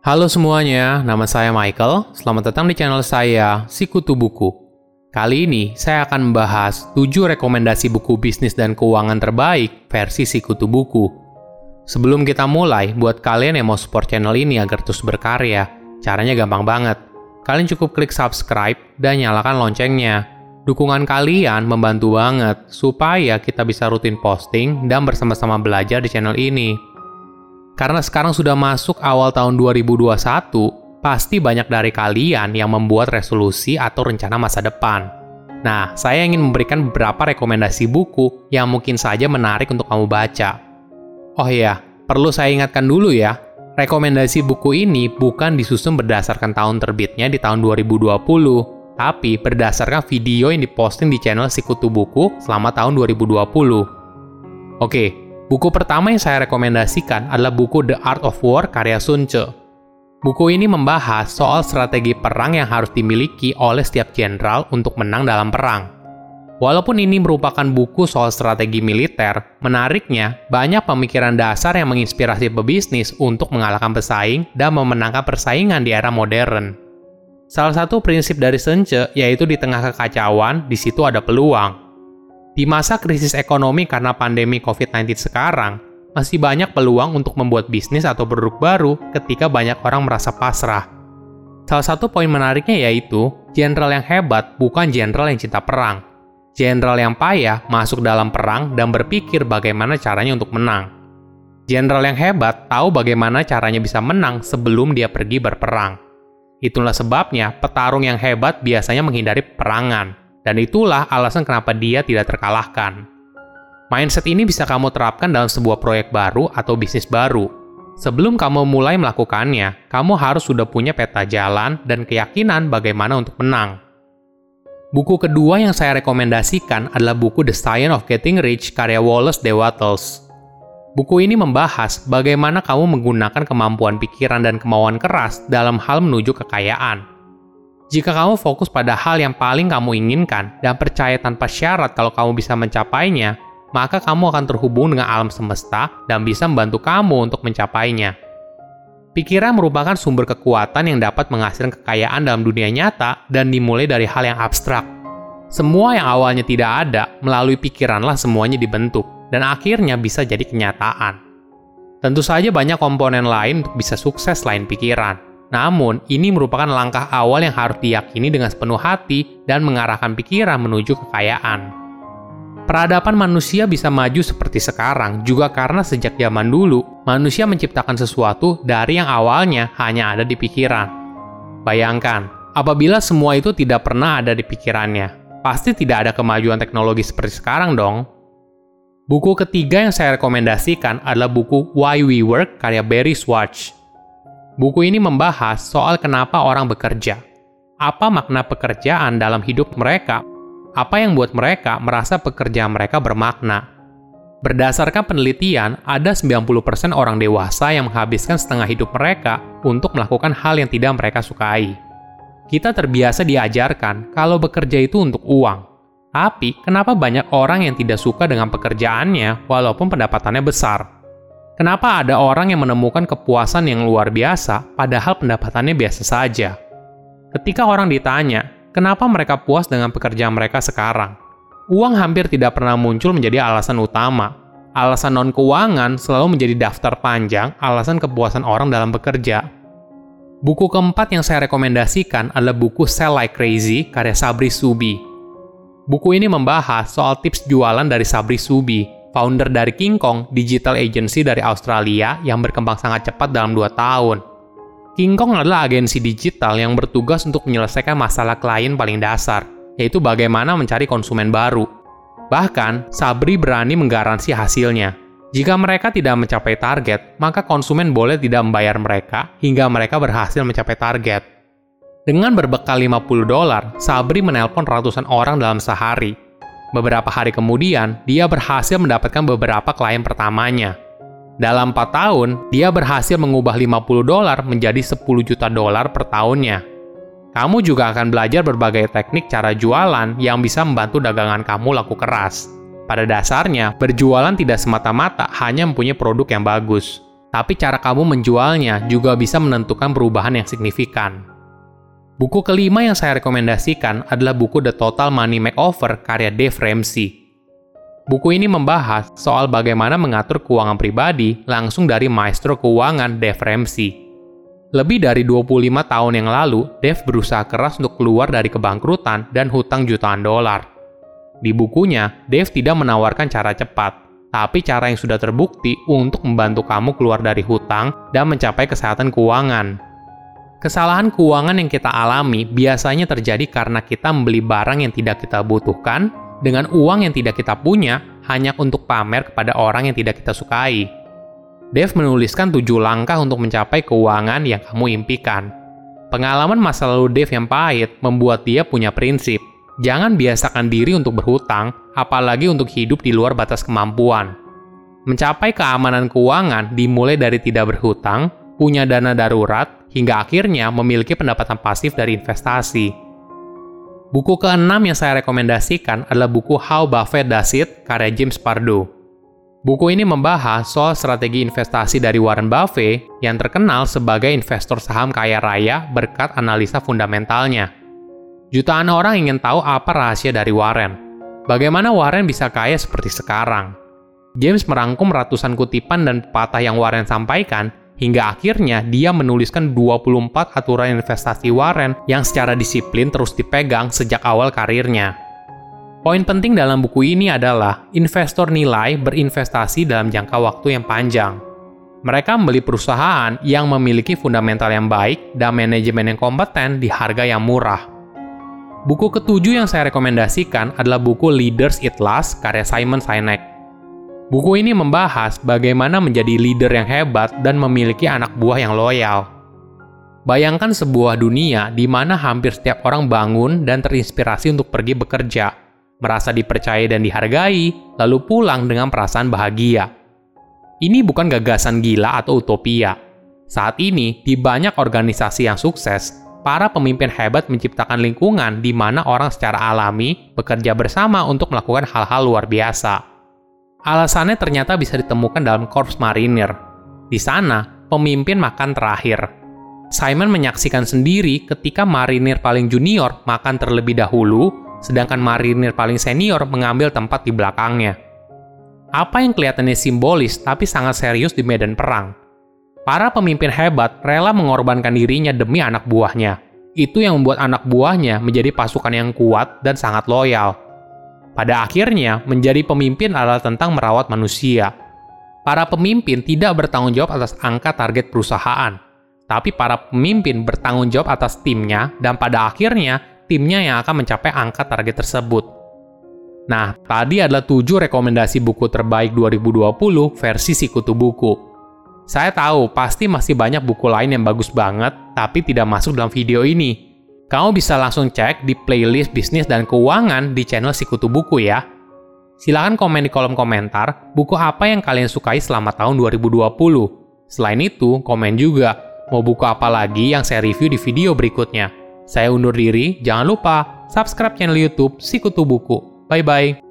Halo semuanya, nama saya Michael. Selamat datang di channel saya, Sikutu Buku. Kali ini saya akan membahas 7 rekomendasi buku bisnis dan keuangan terbaik versi Sikutu Buku. Sebelum kita mulai, buat kalian yang mau support channel ini agar terus berkarya, caranya gampang banget. Kalian cukup klik subscribe dan nyalakan loncengnya. Dukungan kalian membantu banget supaya kita bisa rutin posting dan bersama-sama belajar di channel ini. Karena sekarang sudah masuk awal tahun 2021, pasti banyak dari kalian yang membuat resolusi atau rencana masa depan. Nah, saya ingin memberikan beberapa rekomendasi buku yang mungkin saja menarik untuk kamu baca. Oh iya, perlu saya ingatkan dulu ya, rekomendasi buku ini bukan disusun berdasarkan tahun terbitnya di tahun 2020, tapi berdasarkan video yang diposting di channel Sikutu Buku selama tahun 2020. Oke, Buku pertama yang saya rekomendasikan adalah buku The Art of War karya Sun Tzu. Buku ini membahas soal strategi perang yang harus dimiliki oleh setiap jenderal untuk menang dalam perang. Walaupun ini merupakan buku soal strategi militer, menariknya banyak pemikiran dasar yang menginspirasi pebisnis untuk mengalahkan pesaing dan memenangkan persaingan di era modern. Salah satu prinsip dari Sun Tzu yaitu di tengah kekacauan, di situ ada peluang. Di masa krisis ekonomi karena pandemi COVID-19 sekarang, masih banyak peluang untuk membuat bisnis atau produk baru ketika banyak orang merasa pasrah. Salah satu poin menariknya yaitu, jenderal yang hebat bukan jenderal yang cinta perang. Jenderal yang payah masuk dalam perang dan berpikir bagaimana caranya untuk menang. Jenderal yang hebat tahu bagaimana caranya bisa menang sebelum dia pergi berperang. Itulah sebabnya petarung yang hebat biasanya menghindari perangan dan itulah alasan kenapa dia tidak terkalahkan. Mindset ini bisa kamu terapkan dalam sebuah proyek baru atau bisnis baru. Sebelum kamu mulai melakukannya, kamu harus sudah punya peta jalan dan keyakinan bagaimana untuk menang. Buku kedua yang saya rekomendasikan adalah buku The Science of Getting Rich karya Wallace D. Wattles. Buku ini membahas bagaimana kamu menggunakan kemampuan pikiran dan kemauan keras dalam hal menuju kekayaan. Jika kamu fokus pada hal yang paling kamu inginkan dan percaya tanpa syarat kalau kamu bisa mencapainya, maka kamu akan terhubung dengan alam semesta dan bisa membantu kamu untuk mencapainya. Pikiran merupakan sumber kekuatan yang dapat menghasilkan kekayaan dalam dunia nyata dan dimulai dari hal yang abstrak. Semua yang awalnya tidak ada, melalui pikiranlah semuanya dibentuk, dan akhirnya bisa jadi kenyataan. Tentu saja banyak komponen lain untuk bisa sukses selain pikiran, namun, ini merupakan langkah awal yang harus diyakini dengan sepenuh hati dan mengarahkan pikiran menuju kekayaan. Peradaban manusia bisa maju seperti sekarang juga karena sejak zaman dulu, manusia menciptakan sesuatu dari yang awalnya hanya ada di pikiran. Bayangkan, apabila semua itu tidak pernah ada di pikirannya, pasti tidak ada kemajuan teknologi seperti sekarang dong. Buku ketiga yang saya rekomendasikan adalah buku Why We Work karya Barry Schwartz. Buku ini membahas soal kenapa orang bekerja. Apa makna pekerjaan dalam hidup mereka? Apa yang buat mereka merasa pekerjaan mereka bermakna? Berdasarkan penelitian, ada 90% orang dewasa yang menghabiskan setengah hidup mereka untuk melakukan hal yang tidak mereka sukai. Kita terbiasa diajarkan kalau bekerja itu untuk uang. Tapi, kenapa banyak orang yang tidak suka dengan pekerjaannya walaupun pendapatannya besar? Kenapa ada orang yang menemukan kepuasan yang luar biasa, padahal pendapatannya biasa saja? Ketika orang ditanya, kenapa mereka puas dengan pekerjaan mereka sekarang? Uang hampir tidak pernah muncul menjadi alasan utama. Alasan non-keuangan selalu menjadi daftar panjang alasan kepuasan orang dalam bekerja. Buku keempat yang saya rekomendasikan adalah buku Sell Like Crazy karya Sabri Subi. Buku ini membahas soal tips jualan dari Sabri Subi founder dari King Kong, digital agency dari Australia yang berkembang sangat cepat dalam 2 tahun. King Kong adalah agensi digital yang bertugas untuk menyelesaikan masalah klien paling dasar, yaitu bagaimana mencari konsumen baru. Bahkan, Sabri berani menggaransi hasilnya. Jika mereka tidak mencapai target, maka konsumen boleh tidak membayar mereka hingga mereka berhasil mencapai target. Dengan berbekal 50 dolar, Sabri menelpon ratusan orang dalam sehari, Beberapa hari kemudian, dia berhasil mendapatkan beberapa klien pertamanya. Dalam 4 tahun, dia berhasil mengubah 50 dolar menjadi 10 juta dolar per tahunnya. Kamu juga akan belajar berbagai teknik cara jualan yang bisa membantu dagangan kamu laku keras. Pada dasarnya, berjualan tidak semata-mata hanya mempunyai produk yang bagus. Tapi cara kamu menjualnya juga bisa menentukan perubahan yang signifikan. Buku kelima yang saya rekomendasikan adalah buku The Total Money Makeover karya Dave Ramsey. Buku ini membahas soal bagaimana mengatur keuangan pribadi langsung dari maestro keuangan Dave Ramsey. Lebih dari 25 tahun yang lalu, Dave berusaha keras untuk keluar dari kebangkrutan dan hutang jutaan dolar. Di bukunya, Dave tidak menawarkan cara cepat, tapi cara yang sudah terbukti untuk membantu kamu keluar dari hutang dan mencapai kesehatan keuangan. Kesalahan keuangan yang kita alami biasanya terjadi karena kita membeli barang yang tidak kita butuhkan dengan uang yang tidak kita punya hanya untuk pamer kepada orang yang tidak kita sukai. Dev menuliskan tujuh langkah untuk mencapai keuangan yang kamu impikan. Pengalaman masa lalu Dev yang pahit membuat dia punya prinsip. Jangan biasakan diri untuk berhutang, apalagi untuk hidup di luar batas kemampuan. Mencapai keamanan keuangan dimulai dari tidak berhutang, punya dana darurat, hingga akhirnya memiliki pendapatan pasif dari investasi. Buku keenam yang saya rekomendasikan adalah buku How Buffett Does It karya James Pardo. Buku ini membahas soal strategi investasi dari Warren Buffett yang terkenal sebagai investor saham kaya raya berkat analisa fundamentalnya. Jutaan orang ingin tahu apa rahasia dari Warren. Bagaimana Warren bisa kaya seperti sekarang? James merangkum ratusan kutipan dan pepatah yang Warren sampaikan hingga akhirnya dia menuliskan 24 aturan investasi Warren yang secara disiplin terus dipegang sejak awal karirnya. Poin penting dalam buku ini adalah investor nilai berinvestasi dalam jangka waktu yang panjang. Mereka membeli perusahaan yang memiliki fundamental yang baik dan manajemen yang kompeten di harga yang murah. Buku ketujuh yang saya rekomendasikan adalah buku Leaders Eat Last karya Simon Sinek. Buku ini membahas bagaimana menjadi leader yang hebat dan memiliki anak buah yang loyal. Bayangkan sebuah dunia di mana hampir setiap orang bangun dan terinspirasi untuk pergi bekerja, merasa dipercaya dan dihargai, lalu pulang dengan perasaan bahagia. Ini bukan gagasan gila atau utopia. Saat ini, di banyak organisasi yang sukses, para pemimpin hebat menciptakan lingkungan di mana orang secara alami bekerja bersama untuk melakukan hal-hal luar biasa. Alasannya ternyata bisa ditemukan dalam Korps Marinir. Di sana, pemimpin makan terakhir. Simon menyaksikan sendiri ketika marinir paling junior makan terlebih dahulu sedangkan marinir paling senior mengambil tempat di belakangnya. Apa yang kelihatannya simbolis tapi sangat serius di medan perang. Para pemimpin hebat rela mengorbankan dirinya demi anak buahnya. Itu yang membuat anak buahnya menjadi pasukan yang kuat dan sangat loyal. Pada akhirnya, menjadi pemimpin adalah tentang merawat manusia. Para pemimpin tidak bertanggung jawab atas angka target perusahaan, tapi para pemimpin bertanggung jawab atas timnya dan pada akhirnya timnya yang akan mencapai angka target tersebut. Nah, tadi adalah 7 rekomendasi buku terbaik 2020 versi Sikutu Buku. Saya tahu pasti masih banyak buku lain yang bagus banget, tapi tidak masuk dalam video ini. Kamu bisa langsung cek di playlist bisnis dan keuangan di channel Sikutu Buku ya. Silahkan komen di kolom komentar buku apa yang kalian sukai selama tahun 2020. Selain itu, komen juga mau buku apa lagi yang saya review di video berikutnya. Saya undur diri, jangan lupa subscribe channel YouTube Sikutu Buku. Bye bye.